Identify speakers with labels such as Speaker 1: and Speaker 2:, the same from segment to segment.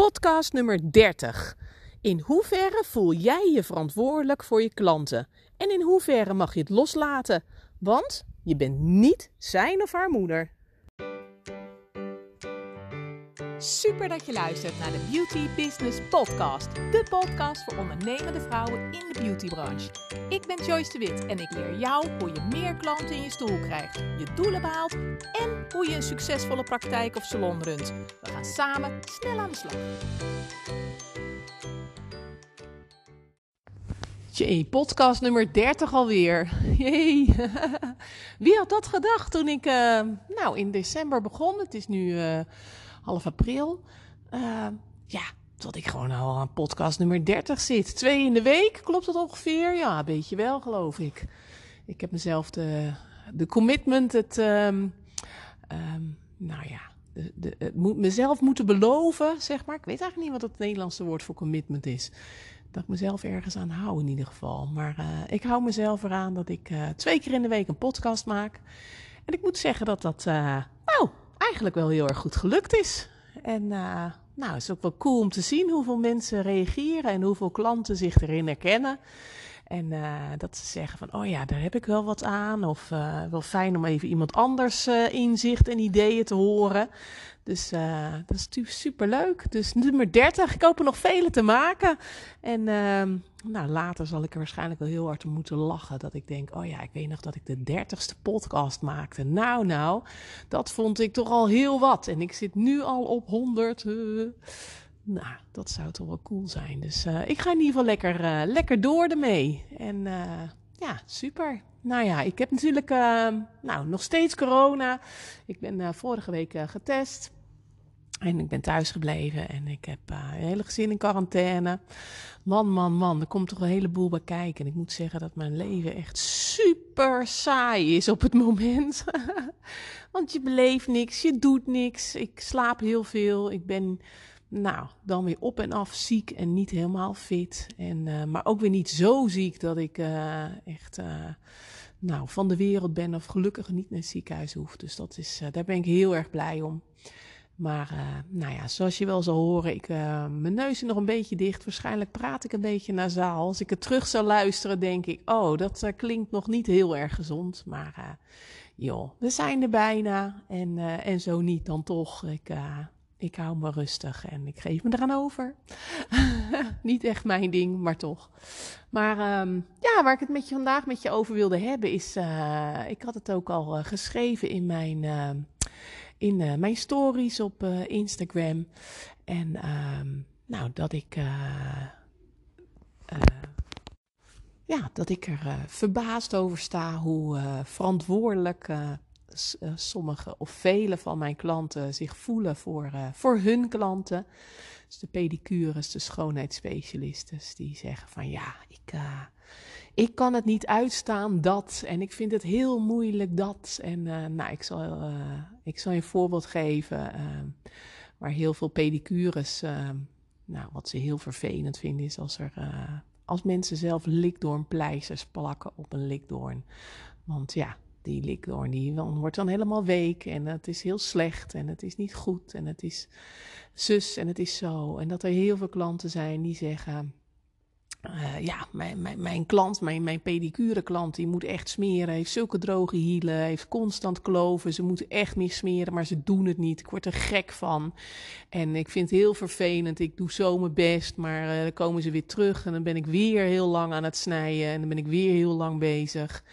Speaker 1: Podcast nummer 30. In hoeverre voel jij je verantwoordelijk voor je klanten? En in hoeverre mag je het loslaten? Want je bent niet zijn of haar moeder. Super dat je luistert naar de Beauty Business Podcast. De podcast voor ondernemende vrouwen in de beautybranche. Ik ben Joyce de Wit en ik leer jou hoe je meer klanten in je stoel krijgt, je doelen behaalt en hoe je een succesvolle praktijk of salon runt. We gaan samen snel aan de slag. Jee, podcast nummer 30 alweer. Jee. Wie had dat gedacht toen ik uh, nou, in december begon? Het is nu uh, half april. Uh, ja, tot ik gewoon al aan podcast nummer 30 zit. Twee in de week, klopt dat ongeveer? Ja, een beetje wel, geloof ik. Ik heb mezelf de, de commitment, het, um, um, nou ja, de, de, het moet mezelf moeten beloven, zeg maar. Ik weet eigenlijk niet wat het Nederlandse woord voor commitment is. Dat ik mezelf ergens aan hou in ieder geval. Maar uh, ik hou mezelf eraan dat ik uh, twee keer in de week een podcast maak. En ik moet zeggen dat dat, uh, nou, eigenlijk wel heel erg goed gelukt is. En nou, het is ook wel cool om te zien hoeveel mensen reageren en hoeveel klanten zich erin herkennen. En uh, dat ze zeggen van, oh ja, daar heb ik wel wat aan. Of uh, wel fijn om even iemand anders uh, inzicht en ideeën te horen. Dus dat is natuurlijk super leuk. Dus nummer 30, ik hoop er nog vele te maken. En ehm, nou, later zal ik er waarschijnlijk wel heel hard om moeten lachen. Dat ik denk, oh ja, ik weet nog dat ik de dertigste podcast maakte. Nou, nou, dat vond ik toch al heel wat. En ik zit nu al op 100. Nou, dat zou toch wel cool zijn. Dus uh, ik ga in ieder geval lekker, uh, lekker door ermee. En uh, ja, super. Nou ja, ik heb natuurlijk nou, nog steeds corona. Ik ben vorige week getest. En ik ben thuis gebleven en ik heb een hele gezin in quarantaine. Man, man, man, er komt toch een heleboel bij kijken. En ik moet zeggen dat mijn leven echt super saai is op het moment. Want je beleeft niks, je doet niks. Ik slaap heel veel. Ik ben nou, dan weer op en af ziek en niet helemaal fit. En, uh, maar ook weer niet zo ziek dat ik uh, echt uh, nou, van de wereld ben of gelukkig niet naar het ziekenhuis hoef. Dus dat is, daar ben ik heel erg blij om. Maar nou ja, zoals je wel zal horen, ik, mijn neus is nog een beetje dicht. Waarschijnlijk praat ik een beetje nasaal. Als ik het terug zou luisteren, denk ik, oh, dat klinkt nog niet heel erg gezond. Maar joh, we zijn er bijna. En, en zo niet dan toch. Ik, ik hou me rustig en ik geef me eraan over. Niet echt mijn ding, maar toch. Maar um, ja, waar ik het met je vandaag met je over wilde hebben is... Uh, ik had het ook al uh, geschreven in mijn, uh, in, mijn stories op Instagram. En um, nou, dat ik... ja, dat ik er verbaasd over sta hoe verantwoordelijk sommige of vele van mijn klanten zich voelen voor, uh, voor hun klanten. Dus de pedicures, de schoonheidsspecialisten, die zeggen van ja, ik, uh, ik kan het niet uitstaan dat en ik vind het heel moeilijk dat. En nou, ik zal, ik zal je een voorbeeld geven waar heel veel pedicures, nou, wat ze heel vervelend vinden is als er als mensen zelf likdoornpleisters plakken op een likdoorn. Want ja, die likdoorn die wordt dan helemaal week en het is heel slecht en het is niet goed en het is zus en het is zo. En dat er heel veel klanten zijn die zeggen, uh, ja, mijn, mijn, mijn klant, mijn, mijn pedicure klant, die moet echt smeren. Heeft zulke droge hielen, heeft constant kloven. Ze moeten echt meer smeren, maar ze doen het niet. Ik word er gek van. En ik vind het heel vervelend. Ik doe zo mijn best, maar uh, dan komen ze weer terug. En dan ben ik weer heel lang aan het snijden. En dan ben ik weer heel lang bezig.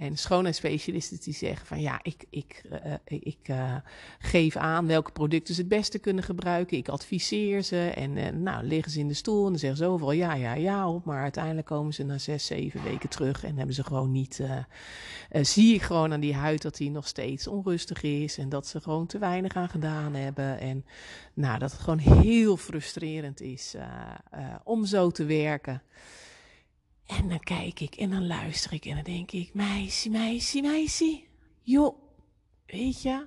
Speaker 1: En schoonheidsspecialisten die zeggen van ja, ik, ik, uh, ik uh, geef aan welke producten ze het beste kunnen gebruiken. Ik adviseer ze en nou liggen ze in de stoel en dan zeggen ze overal ja, ja, ja op. Maar uiteindelijk komen ze na zes, zeven weken terug en hebben ze gewoon niet, zie ik gewoon aan die huid dat die nog steeds onrustig is. En dat ze gewoon te weinig aan gedaan hebben. En nou, dat het gewoon heel frustrerend is om zo te werken. En dan kijk ik en dan luister ik en dan denk ik, meisje, meisje, meisje. Joh, weet je,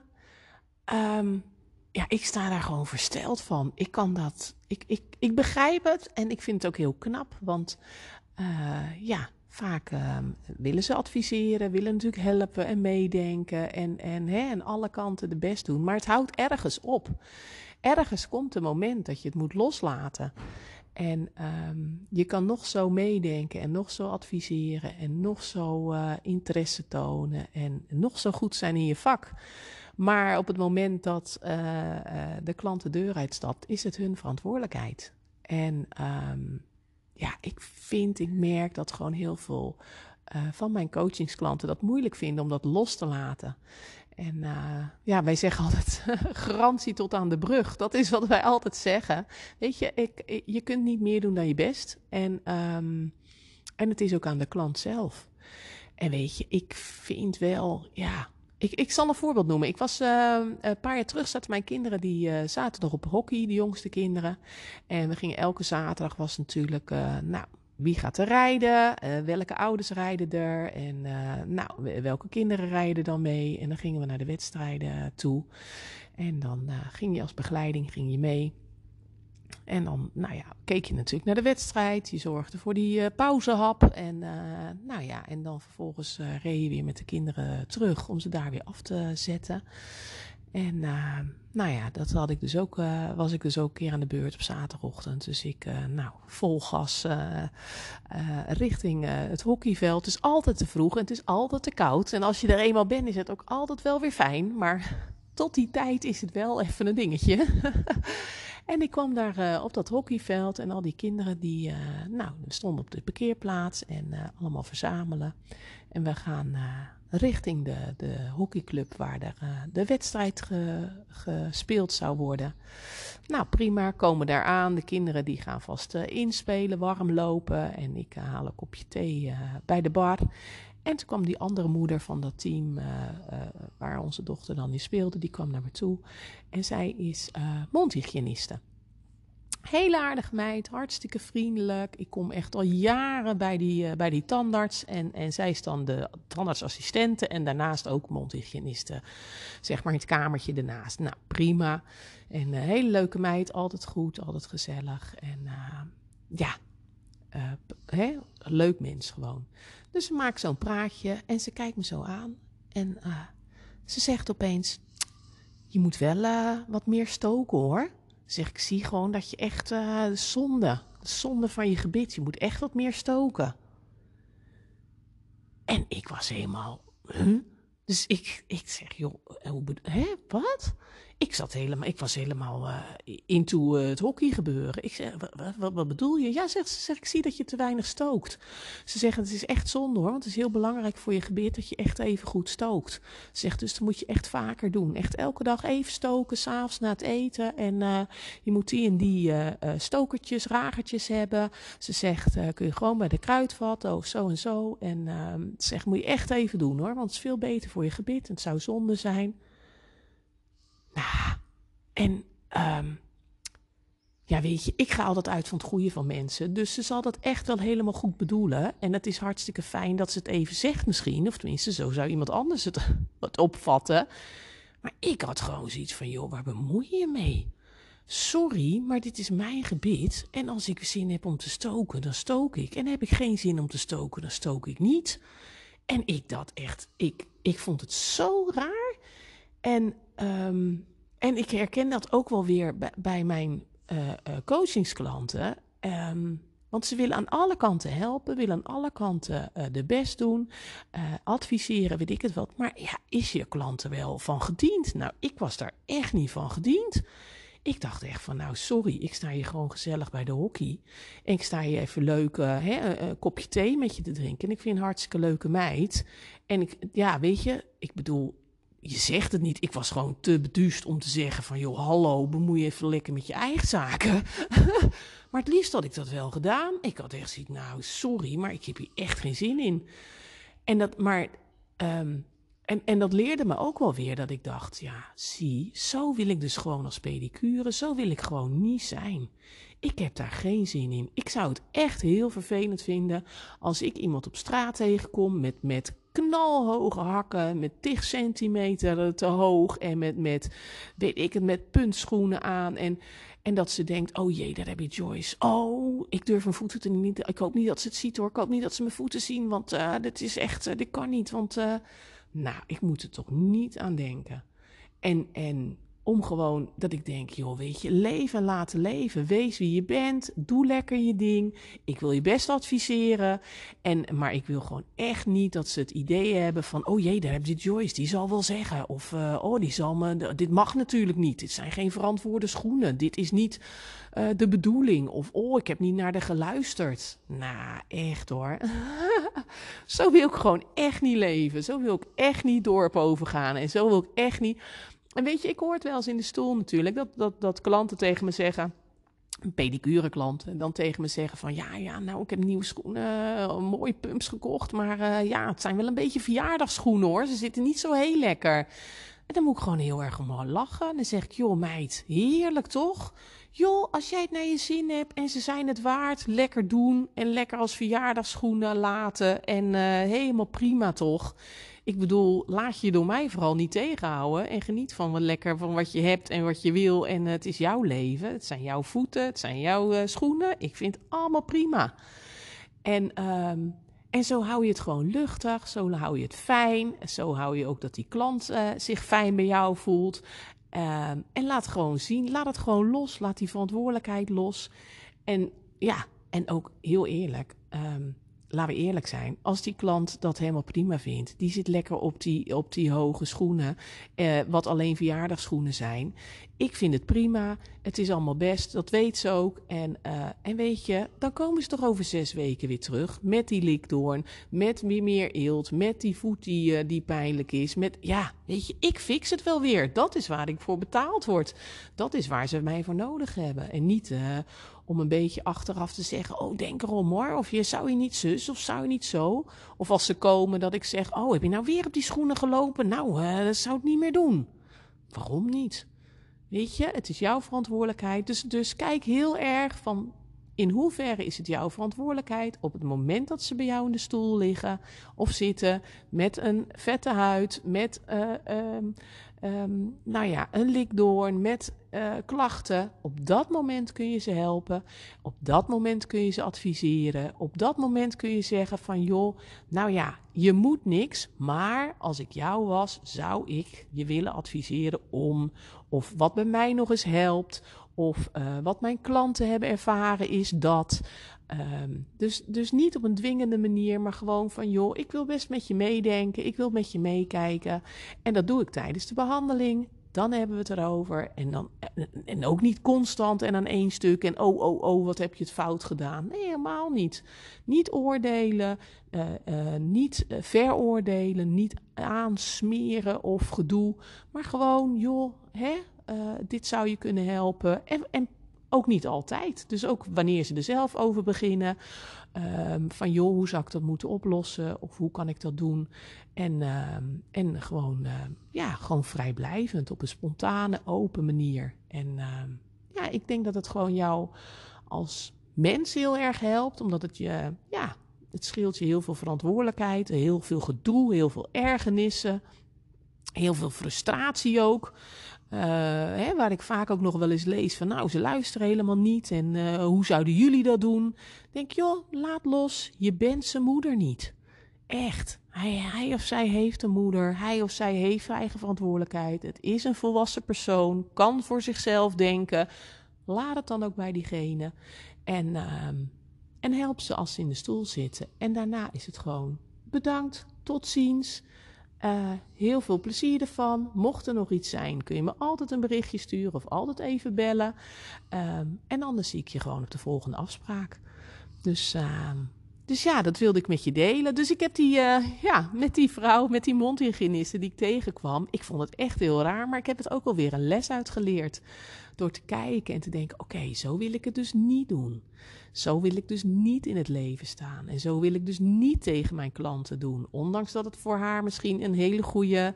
Speaker 1: um, ja, ik sta daar gewoon versteld van. Ik kan dat, ik, ik, ik begrijp het en ik vind het ook heel knap, want uh, ja, vaak uh, willen ze adviseren, willen natuurlijk helpen en meedenken en, en hè, aan alle kanten de best doen. Maar het houdt ergens op. ergens komt een moment dat je het moet loslaten. En ehm, je kan nog zo meedenken en nog zo adviseren en nog zo uh, interesse tonen en nog zo goed zijn in je vak. Maar op het moment dat uh, uh, de klant de deur uitstapt, is het hun verantwoordelijkheid. En um, ja, ik vind, ik merk dat gewoon heel veel van mijn coachingsklanten dat moeilijk vinden om dat los te laten. En uh, ja, wij zeggen altijd garantie tot aan de brug. Dat is wat wij altijd zeggen. Weet je, ik, je kunt niet meer doen dan je best. En, um, en het is ook aan de klant zelf. En weet je, ik vind wel, ja. Ik, ik zal een voorbeeld noemen. Ik was uh, een paar jaar terug, zaten mijn kinderen, die uh, zaten nog op hockey, de jongste kinderen. En we gingen elke zaterdag, was natuurlijk, nou, wie gaat er rijden? Uh, welke ouders rijden er? En uh, nou, welke kinderen rijden dan mee? En dan gingen we naar de wedstrijden toe. En dan uh, ging je als begeleiding ging je mee. En dan, nou ja, keek je natuurlijk naar de wedstrijd. Je zorgde voor die pauzehap. En, nou ja, en dan vervolgens reed je weer met de kinderen terug om ze daar weer af te zetten. En nou ja, dat had ik dus ook, uh, was ik dus ook een keer aan de beurt op zaterdagochtend. Dus ik, uh, nou, vol gas richting het hockeyveld. Het is altijd te vroeg en het is altijd te koud. En als je er eenmaal bent, is het ook altijd wel weer fijn. Maar tot die tijd is het wel even een dingetje. en ik kwam daar op dat hockeyveld en al die kinderen die, nou, stonden op de parkeerplaats en allemaal verzamelen. En we gaan richting de, de hockeyclub waar de, uh, de wedstrijd ge, gespeeld zou worden. Nou, prima, komen daar aan. De kinderen die gaan vast uh, inspelen, warm lopen. En ik uh, haal een kopje thee bij de bar. En toen kwam die andere moeder van dat team waar onze dochter dan in speelde, die kwam naar me toe. En zij is mondhygiëniste. Hele aardige meid, hartstikke vriendelijk. Ik kom echt al jaren bij die, uh, bij die tandarts. En, en zij is dan de tandartsassistente en daarnaast ook mondhygiëniste. Zeg maar in het kamertje ernaast. Nou, prima. En een uh, hele leuke meid, altijd goed, altijd gezellig. En uh, ja, hè, leuk mens gewoon. Dus ze maakt zo'n praatje en ze kijkt me zo aan. En ze zegt opeens, je moet wel wat meer stoken hoor. Zeg, ik zie gewoon dat je echt de zonde, de zonde van je gebit, je moet echt wat meer stoken. En ik was helemaal? Dus ik, ik zeg, joh, hoe, hè, wat? Ik, zat helemaal, ik was helemaal uh, into uh, het hockey gebeuren. Ik zeg, wat, wat, bedoel je? Ja, zegt ze, zeg, ik zie dat je te weinig stookt. Ze zeggen, het is echt zonde hoor, want het is heel belangrijk voor je gebit dat je echt even goed stookt. Ze zegt, dus dat moet je echt vaker doen. Echt elke dag even stoken, s'avonds na het eten. En uh, je moet die en die stokertjes, ragertjes hebben. Ze zegt, kun je gewoon bij de kruidvat of zo en zo. En ehm, ze zegt, moet je echt even doen hoor, want het is veel beter voor je gebit. Het zou zonde zijn. Nou, en um, ja, weet je, ik ga altijd uit van het goede van mensen. Dus ze zal dat echt wel helemaal goed bedoelen. En het is hartstikke fijn dat ze het even zegt misschien. Of tenminste, zo zou iemand anders het, het opvatten. Maar ik had gewoon zoiets van, joh, waar bemoei je je mee? Sorry, maar dit is mijn gebied. En als ik zin heb om te stoken, dan stook ik. En heb ik geen zin om te stoken, dan stook ik niet. En ik dat echt, ik, ik vond het zo raar. En, um, en ik herken dat ook wel weer bij, mijn uh, coachingsklanten. Um, want ze willen aan alle kanten helpen, willen aan alle kanten uh, de best doen, adviseren, weet ik het wat. Maar ja, is je klant er wel van gediend? Nou, ik was daar echt niet van gediend. Ik dacht echt van, nou sorry, ik sta hier gewoon gezellig bij de hockey. En ik sta hier even leuk uh, hè, een, kopje thee met je te drinken. En ik vind een hartstikke leuke meid. En ik, ja, weet je, ik bedoel, je zegt het niet. Ik was gewoon te beduust om te zeggen van... joh, hallo, bemoei je even lekker met je eigen zaken. maar het liefst had ik dat wel gedaan. Ik had echt zoiets, nou, sorry, maar ik heb hier echt geen zin in. En dat, maar... Um, en, en dat leerde me ook wel weer dat ik dacht, ja, zie, zo wil ik dus gewoon als pedicure, zo wil ik gewoon niet zijn. Ik heb daar geen zin in. Ik zou het echt heel vervelend vinden als ik iemand op straat tegenkom met, met knalhoge hakken, met 10 centimeter te hoog en met, met, weet ik het, met puntschoenen aan. En, en dat ze denkt, oh jee, daar heb je Joyce. Oh, ik durf mijn voeten te niet, ik hoop niet dat ze het ziet hoor. Ik hoop niet dat ze mijn voeten zien, want uh, dit is echt, uh, dit kan niet. Want, uh, nou, ik moet er toch niet aan denken. En, en om gewoon dat ik denk, joh, weet je, leven en laten leven. Wees wie je bent. Doe lekker je ding. Ik wil je best adviseren. En, maar ik wil gewoon echt niet dat ze het idee hebben van, oh jee, daar heb je Joyce, die zal wel zeggen. Of, uh, oh, die zal me, dit mag natuurlijk niet. Dit zijn geen verantwoorde schoenen. Dit is niet uh, de bedoeling. Of, oh, ik heb niet naar de geluisterd. Nou, echt hoor. zo wil ik gewoon echt niet leven. Zo wil ik echt niet dorp overgaan. En zo wil ik echt niet en weet je, ik hoor het wel eens in de stoel natuurlijk, dat, dat, dat klanten tegen me zeggen, een pedicure klanten, dan tegen me zeggen van, ja, ja, nou, ik heb nieuwe schoenen, uh, mooie pumps gekocht, maar uh, ja, het zijn wel een beetje verjaardagsschoenen hoor, ze zitten niet zo heel lekker. En dan moet ik gewoon heel erg om lachen. Dan zeg ik, joh meid, heerlijk toch? Joh, als jij het naar je zin hebt en ze zijn het waard, lekker doen en lekker als verjaardagsschoenen laten en uh, helemaal prima toch? Ik bedoel, laat je door mij vooral niet tegenhouden. En geniet van wat lekker van wat je hebt en wat je wil. En het is jouw leven. Het zijn jouw voeten. Het zijn jouw uh, schoenen. Ik vind het allemaal prima. En, um, en zo hou je het gewoon luchtig. Zo hou je het fijn. Zo hou je ook dat die klant uh, zich fijn bij jou voelt. Um, en laat gewoon zien. Laat het gewoon los. Laat die verantwoordelijkheid los. En ja, en ook heel eerlijk. Um, laten we eerlijk zijn, als die klant dat helemaal prima vindt, die zit lekker op die, op die hoge schoenen, eh, wat alleen verjaardagsschoenen zijn. Ik vind het prima, het is allemaal best, dat weet ze ook. En, uh, en weet je, dan komen ze toch over zes weken weer terug met die likdoorn, met weer meer eelt, met die voet die, uh, die pijnlijk is. Met, ja, weet je, ik fix het wel weer. Dat is waar ik voor betaald word. Dat is waar ze mij voor nodig hebben. En niet uh, om een beetje achteraf te zeggen: Oh, denk erom hoor. Of je zou je niet zus of zou je niet zo. Of als ze komen dat ik zeg: Oh, heb je nou weer op die schoenen gelopen? Nou, uh, dat zou ik niet meer doen. Waarom niet? Weet je, het is jouw verantwoordelijkheid. Dus, dus kijk heel erg van in hoeverre is het jouw verantwoordelijkheid op het moment dat ze bij jou in de stoel liggen of zitten met een vette huid, met uh, um, um, nou ja, een likdoorn, met uh, klachten. Op dat moment kun je ze helpen. Op dat moment kun je ze adviseren. Op dat moment kun je zeggen van joh, nou ja, je moet niks, maar als ik jou was, zou ik je willen adviseren om, of wat bij mij nog eens helpt, of uh, wat mijn klanten hebben ervaren is dat. Um, dus, dus niet op een dwingende manier, maar gewoon van joh, ik wil best met je meedenken, ik wil met je meekijken. En dat doe ik tijdens de behandeling. Dan hebben we het erover. En, dan, en ook niet constant en aan één stuk. En oh, oh, oh, wat heb je het fout gedaan? Nee, helemaal niet. Niet oordelen, uh, uh, niet veroordelen, niet aansmeren of gedoe. Maar gewoon, joh, hè, dit zou je kunnen helpen. En, en ook niet altijd. Dus ook wanneer ze er zelf over beginnen. Um, van joh, hoe zou ik dat moeten oplossen? Of hoe kan ik dat doen? En, um, en gewoon, uh, ja, gewoon vrijblijvend op een spontane, open manier. En ja, ik denk dat het gewoon jou als mens heel erg helpt. Omdat het je, ja, het scheelt je heel veel verantwoordelijkheid, heel veel gedoe, heel veel ergernissen. Heel veel frustratie ook. Uh, hè, waar ik vaak ook nog wel eens lees van, nou, ze luisteren helemaal niet en uh, hoe zouden jullie dat doen? Denk, joh, laat los, je bent zijn moeder niet. Echt, hij, hij of zij heeft een moeder, hij of zij heeft eigen verantwoordelijkheid. Het is een volwassen persoon, kan voor zichzelf denken. Laat het dan ook bij diegene. En, uh, en help ze als ze in de stoel zitten. En daarna is het gewoon bedankt, tot ziens. Uh, heel veel plezier ervan. Mocht er nog iets zijn, kun je me altijd een berichtje sturen of altijd even bellen. Uh, en anders zie ik je gewoon op de volgende afspraak. Dus, uh, dus ja, dat wilde ik met je delen. Dus ik heb die, uh, ja, met die vrouw, met die mondhygiëniste die ik tegenkwam. Ik vond het echt heel raar, maar ik heb het ook alweer een les uitgeleerd. Door te kijken en te denken: oké, zo wil ik het dus niet doen. Zo wil ik dus niet in het leven staan. En zo wil ik dus niet tegen mijn klanten doen. Ondanks dat het voor haar misschien een hele goede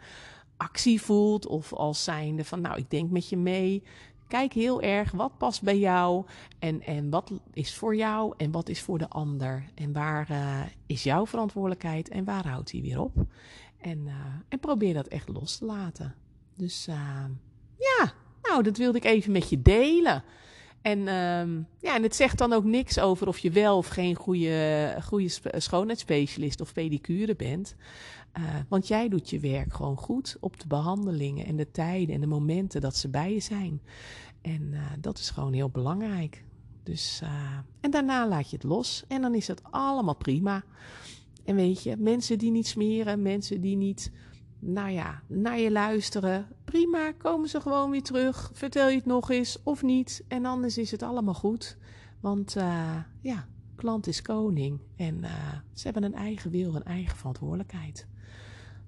Speaker 1: actie voelt. Of als zijnde van, nou, ik denk met je mee. Kijk heel erg wat past bij jou en, en wat is voor jou en wat is voor de ander. En waar uh, is jouw verantwoordelijkheid en waar houdt hij weer op? En, uh, en probeer dat echt los te laten. Dus uh, ja, nou, dat wilde ik even met je delen. En, um, ja, en het zegt dan ook niks over of je wel of geen goede, goede schoonheidsspecialist of pedicure bent. want jij doet je werk gewoon goed op de behandelingen en de tijden en de momenten dat ze bij je zijn. En dat is gewoon heel belangrijk. Dus, en daarna laat je het los en dan is het allemaal prima. En weet je, mensen die niet smeren, mensen die niet nou ja, naar je luisteren. Prima, komen ze gewoon weer terug. Vertel je het nog eens of niet. En anders is het allemaal goed. Want uh, ja, klant is koning. En uh, ze hebben een eigen wil, een eigen verantwoordelijkheid.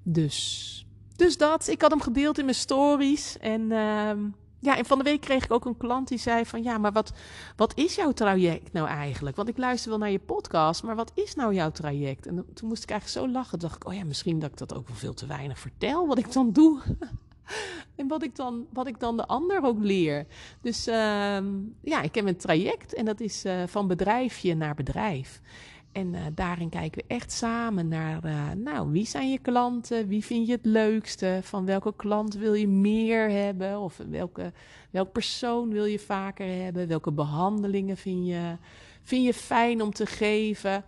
Speaker 1: Dus, dus dat. Ik had hem gedeeld in mijn stories. En uh, ja, en van de week kreeg ik ook een klant die zei van... ja, maar wat, wat is jouw traject nou eigenlijk? Want ik luister wel naar je podcast, maar wat is nou jouw traject? En toen moest ik eigenlijk zo lachen. dacht ik, oh ja, misschien dat ik dat ook wel veel te weinig vertel... wat ik dan doe. en wat ik, dan, wat ik dan de ander ook leer. Dus uh, ja, ik heb een traject en dat is uh, van bedrijfje naar bedrijf. En uh, daarin kijken we echt samen naar, uh, nou, wie zijn je klanten? Wie vind je het leukste? Van welke klant wil je meer hebben? Of welke, welk persoon wil je vaker hebben? Welke behandelingen vind je, vind je fijn om te geven?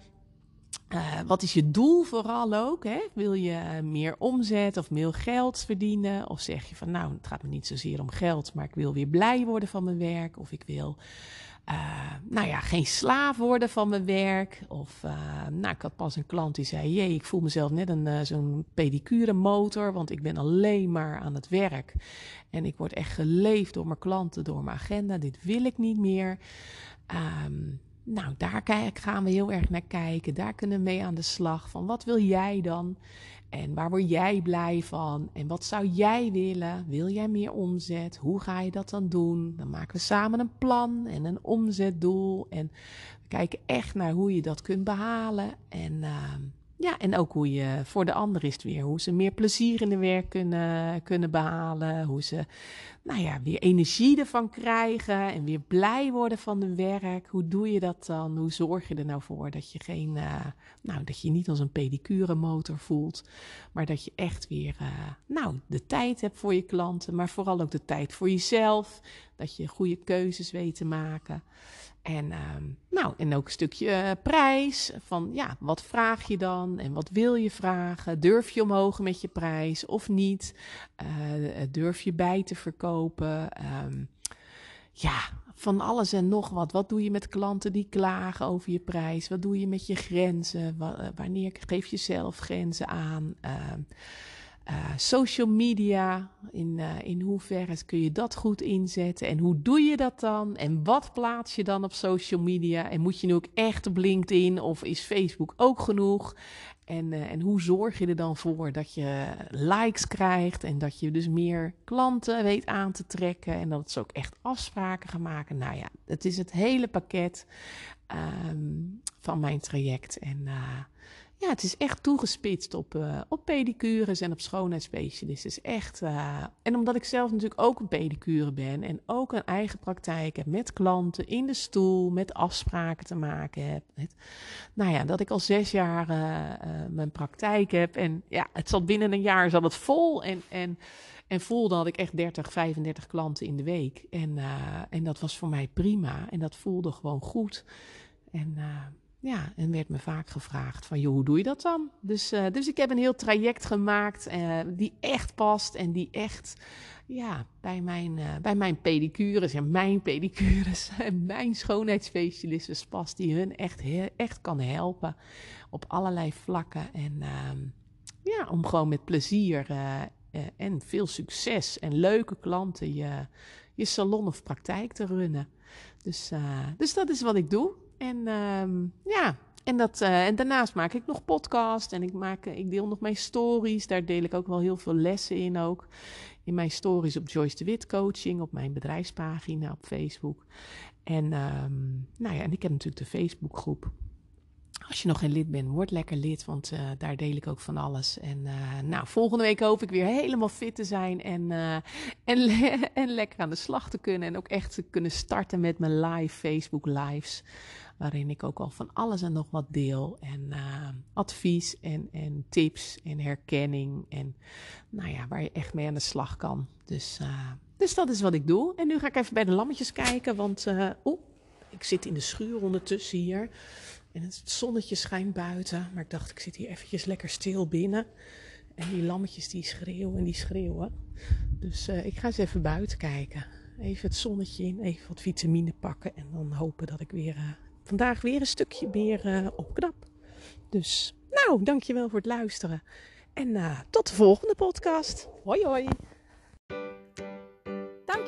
Speaker 1: Uh, wat is je doel vooral ook? Hè? Wil je meer omzet of meer geld verdienen? Of zeg je van nou, het gaat me niet zozeer om geld, maar ik wil weer blij worden van mijn werk. Of ik wil uh, nou ja, geen slaaf worden van mijn werk. Of, nou, ik had pas een klant die zei: Jee, ik voel mezelf net een, zo'n pedicure motor, want ik ben alleen maar aan het werk. En ik word echt geleefd door mijn klanten, door mijn agenda. Dit wil ik niet meer. Um, nou, daar gaan we heel erg naar kijken. Daar kunnen we mee aan de slag. Van wat wil jij dan? En waar word jij blij van? En wat zou jij willen? Wil jij meer omzet? Hoe ga je dat dan doen? Dan maken we samen een plan en een omzetdoel. En we kijken echt naar hoe je dat kunt behalen. En uh, ja, en ook hoe je voor de ander is het weer. Hoe ze meer plezier in de werk kunnen, kunnen behalen. Hoe ze nou ja, weer energie ervan krijgen en weer blij worden van hun werk. Hoe doe je dat dan? Hoe zorg je er nou voor dat je geen, uh, nou, dat je niet als een pedicure motor voelt, maar dat je echt weer, uh, nou, de tijd hebt voor je klanten, maar vooral ook de tijd voor jezelf. Dat je goede keuzes weet te maken. En, uh, nou, en ook een stukje uh, prijs. Van ja, wat vraag je dan en wat wil je vragen? Durf je omhoog met je prijs of niet? Uh, durf je bij te verkopen? Um, ja, van alles en nog wat. Wat doe je met klanten die klagen over je prijs? Wat doe je met je grenzen? wanneer geef je zelf grenzen aan? Uh, uh, social media, in, uh, in hoeverre kun je dat goed inzetten? En hoe doe je dat dan? En wat plaats je dan op social media? En moet je nu ook echt op LinkedIn of is Facebook ook genoeg? En, uh, en hoe zorg je er dan voor dat je likes krijgt en dat je dus meer klanten weet aan te trekken en dat ze ook echt afspraken gaan maken? Nou ja, het is het hele pakket um, van mijn traject. En ja, het is echt toegespitst op, uh, op pedicures en op schoonheidsspecialisten. is echt. Uh, en omdat ik zelf natuurlijk ook een pedicure ben en ook een eigen praktijk heb met klanten in de stoel, met afspraken te maken heb. Nou ja, dat ik al zes jaar uh, mijn praktijk heb. En ja, het zat binnen een jaar zat het vol. En, en, en voelde had ik echt 30, 35 klanten in de week. En, en dat was voor mij prima. En dat voelde gewoon goed. En ja, en werd me vaak gevraagd van, joh, hoe doe je dat dan? Dus, uh, dus ik heb een heel traject gemaakt uh, die echt past en die echt ja, bij, mijn, uh, bij mijn pedicures en mijn pedicures en mijn schoonheidsspecialisten past, die hun echt, echt kan helpen op allerlei vlakken. En ehm, ja, om gewoon met plezier en veel succes en leuke klanten je, je salon of praktijk te runnen. Dus, dus dat is wat ik doe. En um, ja, en, dat, uh, en daarnaast maak ik nog podcast en ik, maak, ik deel nog mijn stories. Daar deel ik ook wel heel veel lessen in ook. In mijn stories op Joyce de Wit Coaching, op mijn bedrijfspagina op Facebook. En, um, nou ja, en ik heb natuurlijk de Facebookgroep. Als je nog geen lid bent, word lekker lid, want uh, daar deel ik ook van alles. En uh, nou, volgende week hoop ik weer helemaal fit te zijn en, uh, en, en lekker aan de slag te kunnen. En ook echt te kunnen starten met mijn live Facebook lives waarin ik ook al van alles en nog wat deel. En advies en, en tips en herkenning. En nou ja, waar je echt mee aan de slag kan. Dus, dus dat is wat ik doe. En nu ga ik even bij de lammetjes kijken. Want ik zit in de schuur ondertussen hier. En het zonnetje schijnt buiten. Maar ik dacht, ik zit hier eventjes lekker stil binnen. En die lammetjes die schreeuwen en die schreeuwen. Dus uh, ik ga eens even buiten kijken. Even het zonnetje in, even wat vitamine pakken. En dan hopen dat ik weer uh, vandaag weer een stukje meer uh, opknap. Dus nou, dankjewel voor het luisteren. En tot de volgende podcast. Hoi hoi.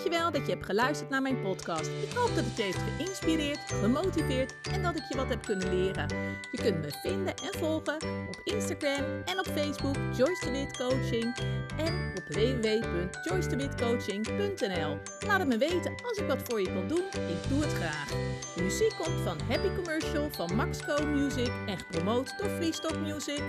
Speaker 2: Dankjewel dat je hebt geluisterd naar mijn podcast. Ik hoop dat het je heeft geïnspireerd, gemotiveerd en dat ik je wat heb kunnen leren. Je kunt me vinden en volgen op Instagram en op Facebook Joyce Coaching en op www.joycedewitcoaching.nl. Laat het me weten als ik wat voor je kan doen. Ik doe het graag. De muziek komt van Happy Commercial van Maxco Music en gepromoot door Freestock Music.